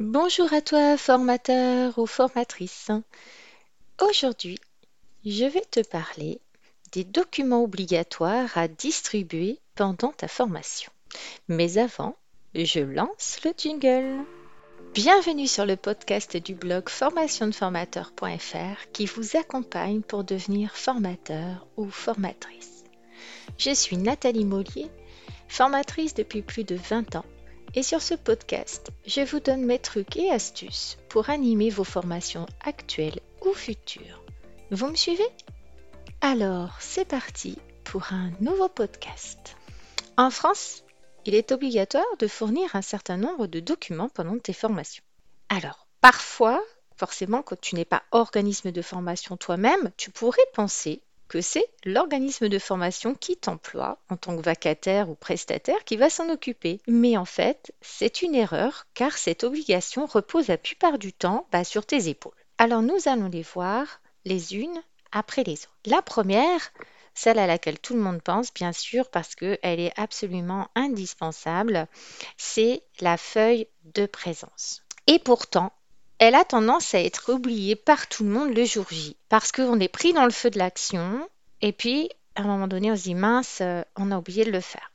Bonjour à toi, formateur ou formatrice. Aujourd'hui, je vais te parler des documents obligatoires à distribuer pendant ta formation. Mais avant, je lance le jingle. Bienvenue sur le podcast du blog formationdeformateur.fr qui vous accompagne pour devenir formateur ou formatrice. Je suis Nathalie Mollier, formatrice depuis plus de 20 ans et sur ce podcast, je vous donne mes trucs et astuces pour animer vos formations actuelles ou futures. Vous me suivez? Alors, c'est parti pour un nouveau podcast. En France, il est obligatoire de fournir un certain nombre de documents pendant tes formations. Alors, parfois, forcément, quand tu n'es pas organisme de formation toi-même, tu pourrais penser que c'est l'organisme de formation qui t'emploie en tant que vacataire ou prestataire qui va s'en occuper. Mais en fait, c'est une erreur car cette obligation repose la plupart du temps bah, sur tes épaules. Alors nous allons les voir les unes après les autres. La première, celle à laquelle tout le monde pense, bien sûr, parce qu'elle est absolument indispensable, c'est la feuille de présence. Et pourtant, elle a tendance à être oubliée par tout le monde le jour J, parce qu'on est pris dans le feu de l'action, et puis à un moment donné, on se dit mince, euh, on a oublié de le faire.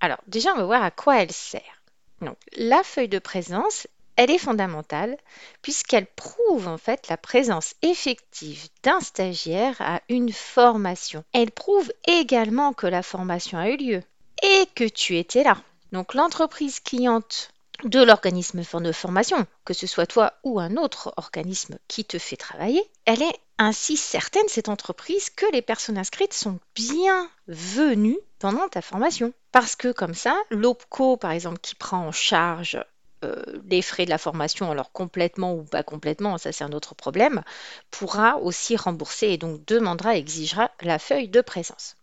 Alors déjà, on va voir à quoi elle sert. Donc, la feuille de présence, elle est fondamentale puisqu'elle prouve en fait la présence effective d'un stagiaire à une formation. Elle prouve également que la formation a eu lieu et que tu étais là. Donc l'entreprise cliente de l'organisme de formation, que ce soit toi ou un autre organisme qui te fait travailler, elle est ainsi certaine, cette entreprise, que les personnes inscrites sont bienvenues pendant ta formation. Parce que comme ça, l'OPCO, par exemple, qui prend en charge euh, les frais de la formation, alors complètement ou pas complètement, ça c'est un autre problème, pourra aussi rembourser et donc demandera, exigera la feuille de présence.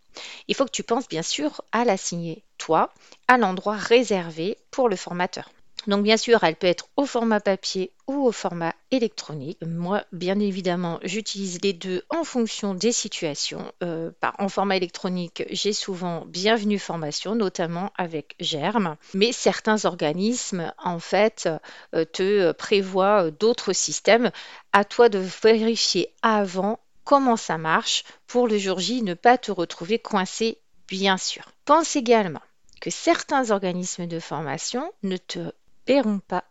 Il faut que tu penses bien sûr à la signer, toi, à l'endroit réservé pour le formateur. Donc bien sûr, elle peut être au format papier ou au format électronique. Moi, bien évidemment, j'utilise les deux en fonction des situations. Euh, en format électronique, j'ai souvent Bienvenue Formation, notamment avec Germe. Mais certains organismes, en fait, euh, te prévoient d'autres systèmes. À toi de vérifier avant comment ça marche pour le jour J, ne pas te retrouver coincé, bien sûr. Pense également que certains organismes de formation ne te pas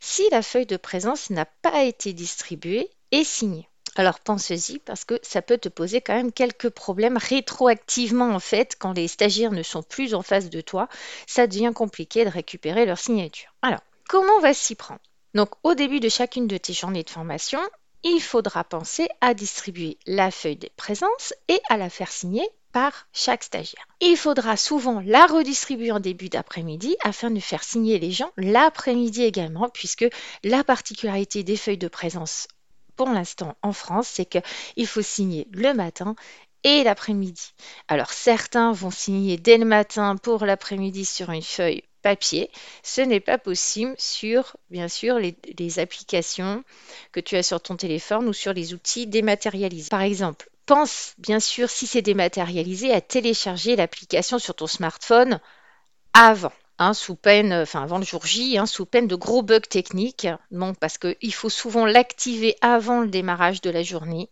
si la feuille de présence n'a pas été distribuée et signée. Alors pense-y parce que ça peut te poser quand même quelques problèmes rétroactivement en fait quand les stagiaires ne sont plus en face de toi, ça devient compliqué de récupérer leur signature. Alors, comment on va s'y prendre? Donc au début de chacune de tes journées de formation, il faudra penser à distribuer la feuille de présence et à la faire signer par chaque stagiaire. Il faudra souvent la redistribuer en début d'après-midi afin de faire signer les gens l'après-midi également, puisque la particularité des feuilles de présence pour l'instant en France, c'est qu'il faut signer le matin et l'après-midi. Alors certains vont signer dès le matin pour l'après-midi sur une feuille papier. Ce n'est pas possible sur, bien sûr, les, les, applications que tu as sur ton téléphone ou sur les outils dématérialisés. Par exemple, pense bien sûr, si c'est dématérialisé, à télécharger l'application sur ton smartphone avant. Hein, sous peine, enfin avant le jour J, hein, sous peine de gros bugs techniques, bon, parce qu'il faut souvent l'activer avant le démarrage de la journée.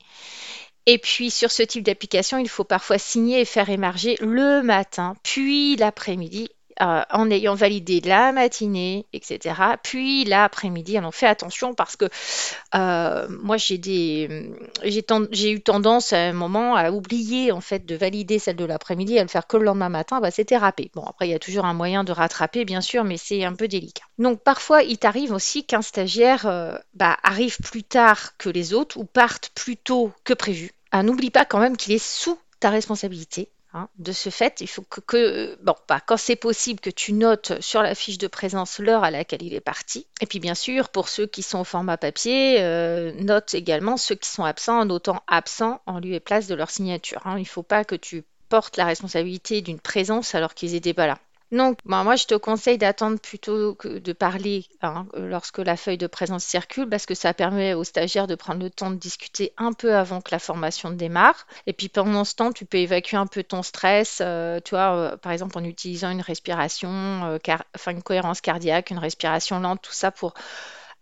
Et puis sur ce type d'application, il faut parfois signer et faire émerger le matin, puis l'après-midi euh, en ayant validé la matinée, etc. Puis l'après-midi, alors fait attention parce que euh, moi j'ai j'ai, eu tendance à un moment à oublier en fait de valider celle de l'après-midi, à le faire que le lendemain matin, bah, c'était râpé. Bon après il y a toujours un moyen de rattraper bien sûr, mais c'est un peu délicat. Donc parfois il t'arrive aussi qu'un stagiaire euh, bah, arrive plus tard que les autres ou parte plus tôt que prévu. Ah, n'oublie pas quand même qu'il est sous ta responsabilité. Hein. De ce fait, il faut que, bon, bah, quand c'est possible, que tu notes sur la fiche de présence l'heure à laquelle il est parti. Et puis, bien sûr, pour ceux qui sont au format papier, euh, note également ceux qui sont absents en notant absent en lieu et place de leur signature. Hein. Il ne faut pas que tu portes la responsabilité d'une présence alors qu'ils n'étaient pas là. Donc, bah, moi, je te conseille d'attendre plutôt que de parler hein, lorsque la feuille de présence circule, parce que ça permet aux stagiaires de prendre le temps de discuter un peu avant que la formation démarre. Et puis, pendant ce temps, tu peux évacuer un peu ton stress, euh, euh, par exemple en utilisant une respiration, euh, une cohérence cardiaque, une respiration lente, tout ça pour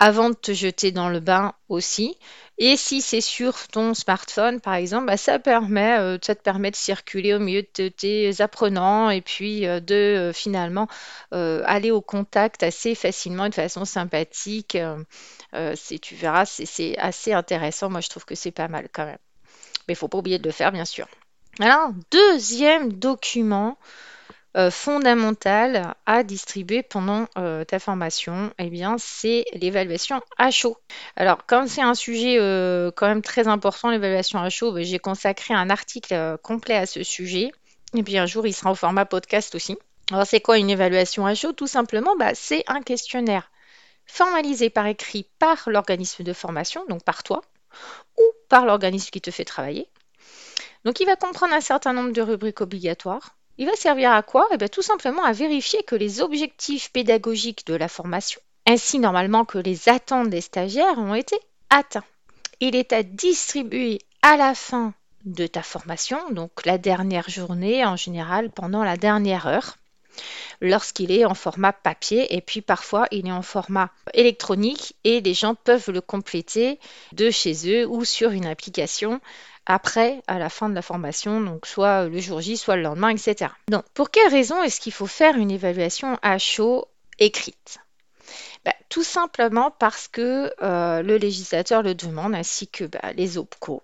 avant de te jeter dans le bain aussi. Et si c'est sur ton smartphone, par exemple, bah, ça permet, euh, ça te permet de circuler au milieu de tes apprenants et puis euh, de euh, finalement aller au contact assez facilement de façon sympathique. Tu verras, c'est assez intéressant. Moi, je trouve que c'est pas mal quand même. Mais il faut pas oublier de le faire, bien sûr. Alors, deuxième document fondamentale à distribuer pendant euh, ta formation, eh bien, c'est l'évaluation à chaud. Alors, comme c'est un sujet euh, quand même très important, l'évaluation à chaud, ben, j'ai consacré un article euh, complet à ce sujet. Et puis un jour, il sera au format podcast aussi. Alors, c'est quoi une évaluation à chaud? Tout simplement, bah, c'est un questionnaire formalisé par écrit par l'organisme de formation, donc par toi, ou par l'organisme qui te fait travailler. Donc, il va comprendre un certain nombre de rubriques obligatoires. Il va servir à quoi? Eh bien, tout simplement à vérifier que les objectifs pédagogiques de la formation, ainsi normalement que les attentes des stagiaires, ont été atteints. Il est à distribuer à la fin de ta formation, donc la dernière journée en général pendant la dernière heure, lorsqu'il est en format papier et puis parfois il est en format électronique et les gens peuvent le compléter de chez eux ou sur une application après, à la fin de la formation, donc soit le jour J, soit le lendemain, etc. Donc, pour quelle raison est-ce qu'il faut faire une évaluation à chaud écrite? Bah, Tout simplement parce que euh, le législateur le demande, ainsi que bah, les OPCO.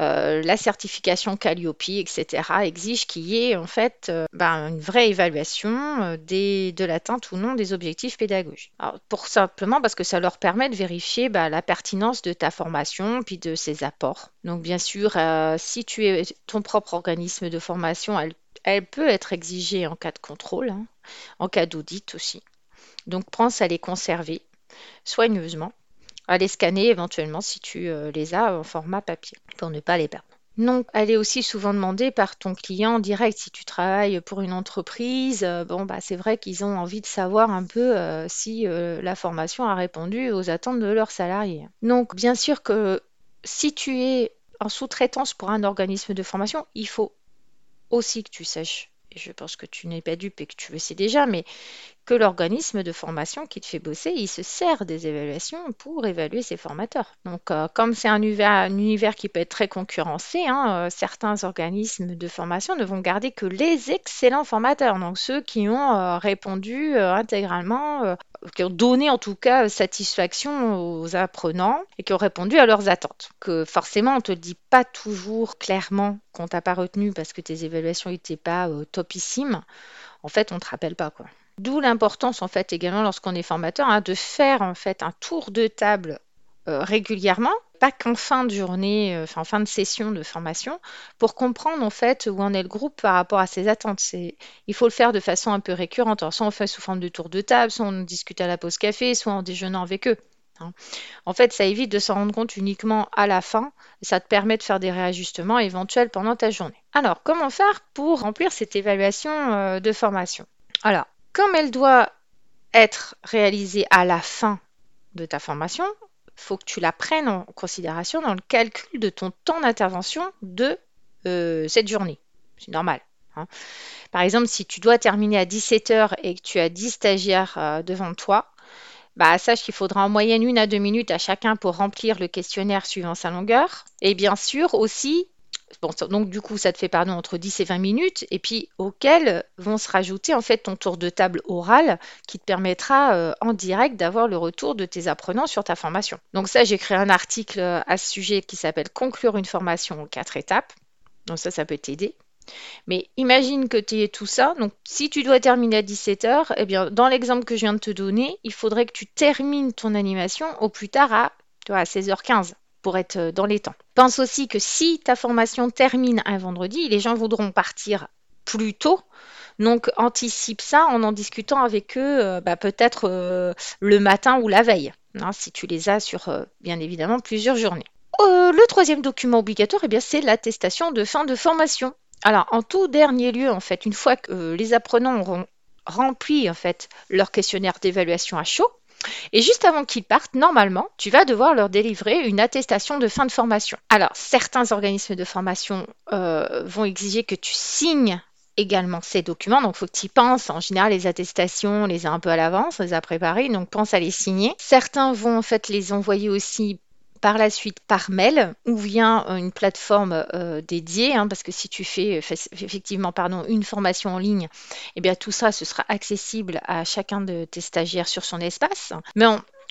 Euh, la certification Calliope, etc., exige qu'il y ait en fait euh, ben, une vraie évaluation euh, de l'atteinte ou non des objectifs pédagogiques. Pour simplement parce que ça leur permet de vérifier ben, la pertinence de ta formation puis de ses apports. Donc bien sûr, si tu es ton propre organisme de formation, elle, elle peut être exigée en cas de contrôle, hein, en cas d'audit aussi. Donc pense à les conserver soigneusement à les scanner éventuellement si tu euh, les as en format papier pour ne pas les perdre. Donc, elle est aussi souvent demandée par ton client en direct. Si tu travailles pour une entreprise, euh, bon, bah, c'est vrai qu'ils ont envie de savoir un peu euh, si la formation a répondu aux attentes de leurs salariés. Donc, bien sûr que si tu es en sous-traitance pour un organisme de formation, il faut aussi que tu saches, et je pense que tu n'es pas dupe et que tu le sais déjà, mais que l'organisme de formation qui te fait bosser, il se sert des évaluations pour évaluer ses formateurs. Donc, euh, comme c'est un univers, un univers qui peut être très concurrencé, hein, euh, certains organismes de formation ne vont garder que les excellents formateurs, donc ceux qui ont euh, répondu intégralement, qui ont donné en tout cas satisfaction aux apprenants et qui ont répondu à leurs attentes. Que forcément, on ne te dit pas toujours clairement qu'on t'a pas retenu parce que tes évaluations n'étaient pas topissimes. En fait, on ne te rappelle pas quoi. D'où l'importance en fait également lorsqu'on est formateur hein, de faire en fait un tour de table euh, régulièrement, pas qu'en fin de journée, euh, en fin de session de formation, pour comprendre en fait où en est le groupe par rapport à ses attentes. Il faut le faire de façon un peu récurrente. Soit on fait sous forme de tour de table, soit on discute à la pause café, soit en déjeunant avec eux. hein. En fait, ça évite de s'en rendre compte uniquement à la fin. Ça te permet de faire des réajustements éventuels pendant ta journée. Alors, comment faire pour remplir cette évaluation euh, de formation? Alors, comme elle doit être réalisée à la fin de ta formation, il faut que tu la prennes en considération dans le calcul de ton temps d'intervention de euh, cette journée. C'est normal. hein. Par exemple, si tu dois terminer à 17 heures et que tu as 10 stagiaires euh, devant toi, bah, sache qu'il faudra en moyenne une à deux minutes à chacun pour remplir le questionnaire suivant sa longueur. Et bien sûr aussi, donc du coup, ça te fait pardon entre 10 et 20 minutes, et puis auxquelles vont se rajouter en fait ton tour de table oral qui te permettra euh, en direct d'avoir le retour de tes apprenants sur ta formation. Donc ça, j'ai créé un article euh, à ce sujet qui s'appelle Conclure une formation en quatre étapes. Donc ça, ça peut t'aider. Mais imagine que tu aies tout ça. Donc, si tu dois terminer à 17 heures, eh bien, dans l'exemple que je viens de te donner, il faudrait que tu termines ton animation au plus tard à, à 16h15 pour être euh, dans les temps. Pense aussi que si ta formation termine un vendredi, les gens voudront partir plus tôt. Donc, anticipe ça en en discutant avec eux, euh, bah, peut-être euh, le matin ou la veille, hein, si tu les as sur, bien évidemment, plusieurs journées. Le troisième document obligatoire, eh c'est l'attestation de fin de formation. Alors, en tout dernier lieu, en fait, une fois que les apprenants auront rempli en fait leur questionnaire d'évaluation à chaud, et juste avant qu'ils partent, normalement, tu vas devoir leur délivrer une attestation de fin de formation. Alors, certains organismes de formation euh, vont exiger que tu signes également ces documents. Donc, il faut que tu y penses. En général, les attestations, on les a un peu à l'avance, on les a préparées. Donc, pense à les signer. Certains vont en fait les envoyer aussi par la suite par mail ou via une plateforme euh, dédiée, hein, parce que si tu fais effectivement pardon, une formation en ligne, eh bien tout ça, ce sera accessible à chacun de tes stagiaires sur son espace. Mais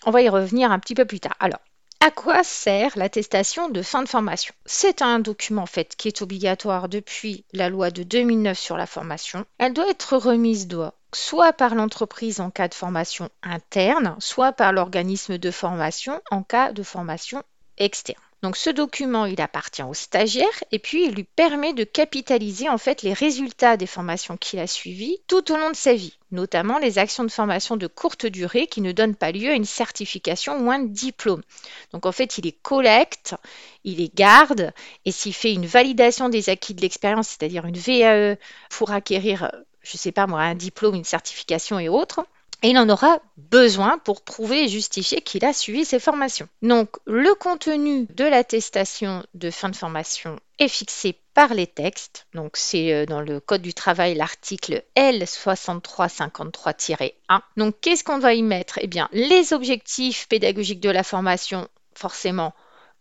on, va y revenir un petit peu plus tard. Alors, à quoi sert l'attestation de fin de formation? C'est un document en fait qui est obligatoire depuis la loi de 2009 sur la formation. Elle doit être remise soit par l'entreprise en cas de formation interne, soit par l'organisme de formation en cas de formation externe. Donc ce document, il appartient au stagiaire et puis il lui permet de capitaliser en fait les résultats des formations qu'il a suivies tout au long de sa vie, notamment les actions de formation de courte durée qui ne donnent pas lieu à une certification ou un diplôme. Donc en fait, il les collecte, il les garde et s'il fait une validation des acquis de l'expérience, c'est-à-dire une VAE pour acquérir, je ne sais pas moi, un diplôme, une certification et autres, et il en aura besoin pour prouver et justifier qu'il a suivi ses formations. Donc le contenu de l'attestation de fin de formation est fixé par les textes. Donc c'est euh, dans le Code du travail l'article L6353-1. Donc qu'est-ce qu'on va y mettre? Eh bien les objectifs pédagogiques de la formation, forcément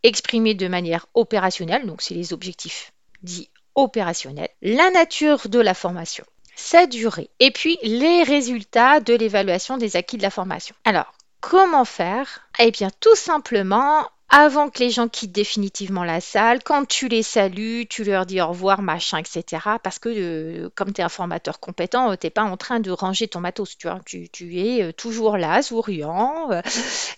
exprimés de manière opérationnelle, donc c'est les objectifs dits opérationnels, la nature de la formation, sa durée et puis les résultats de l'évaluation des acquis de la formation. Alors, comment faire? Eh bien, tout simplement avant que les gens quittent définitivement la salle, quand tu les salues, tu leur dis au revoir, machin, etc. Parce que euh, comme tu es un formateur compétent, euh, tu n'es pas en train de ranger ton matos, tu, vois, tu, es euh, toujours là, souriant,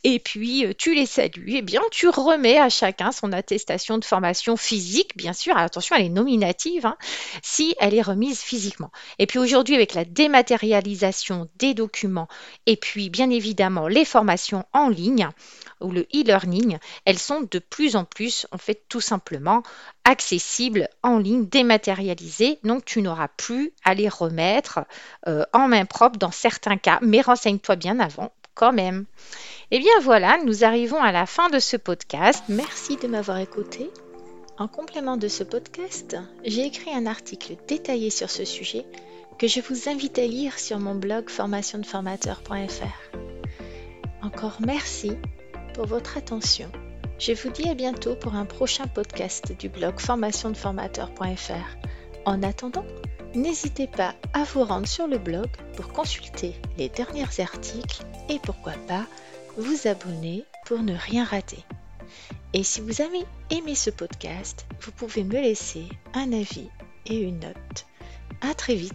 et puis tu les salues, et eh bien tu remets à chacun son attestation de formation physique, bien sûr, attention, elle est nominative, hein, si elle est remise physiquement. Et puis aujourd'hui, avec la dématérialisation des documents, et puis bien évidemment les formations en ligne, ou le e-learning, elles sont de plus en plus, en fait, tout simplement accessibles en ligne, dématérialisées. Donc, tu n'auras plus à les remettre euh, en main propre dans certains cas, mais renseigne-toi bien avant quand même. Et eh bien voilà, nous arrivons à la fin de ce podcast. Merci de m'avoir écouté. En complément de ce podcast, j'ai écrit un article détaillé sur ce sujet que je vous invite à lire sur mon blog formationdeformateur.fr. Encore merci pour votre attention. Je vous dis à bientôt pour un prochain podcast du blog formationdeformateur.fr. En attendant, n'hésitez pas à vous rendre sur le blog pour consulter les derniers articles et pourquoi pas vous abonner pour ne rien rater. Et si vous avez aimé ce podcast, vous pouvez me laisser un avis et une note. À très vite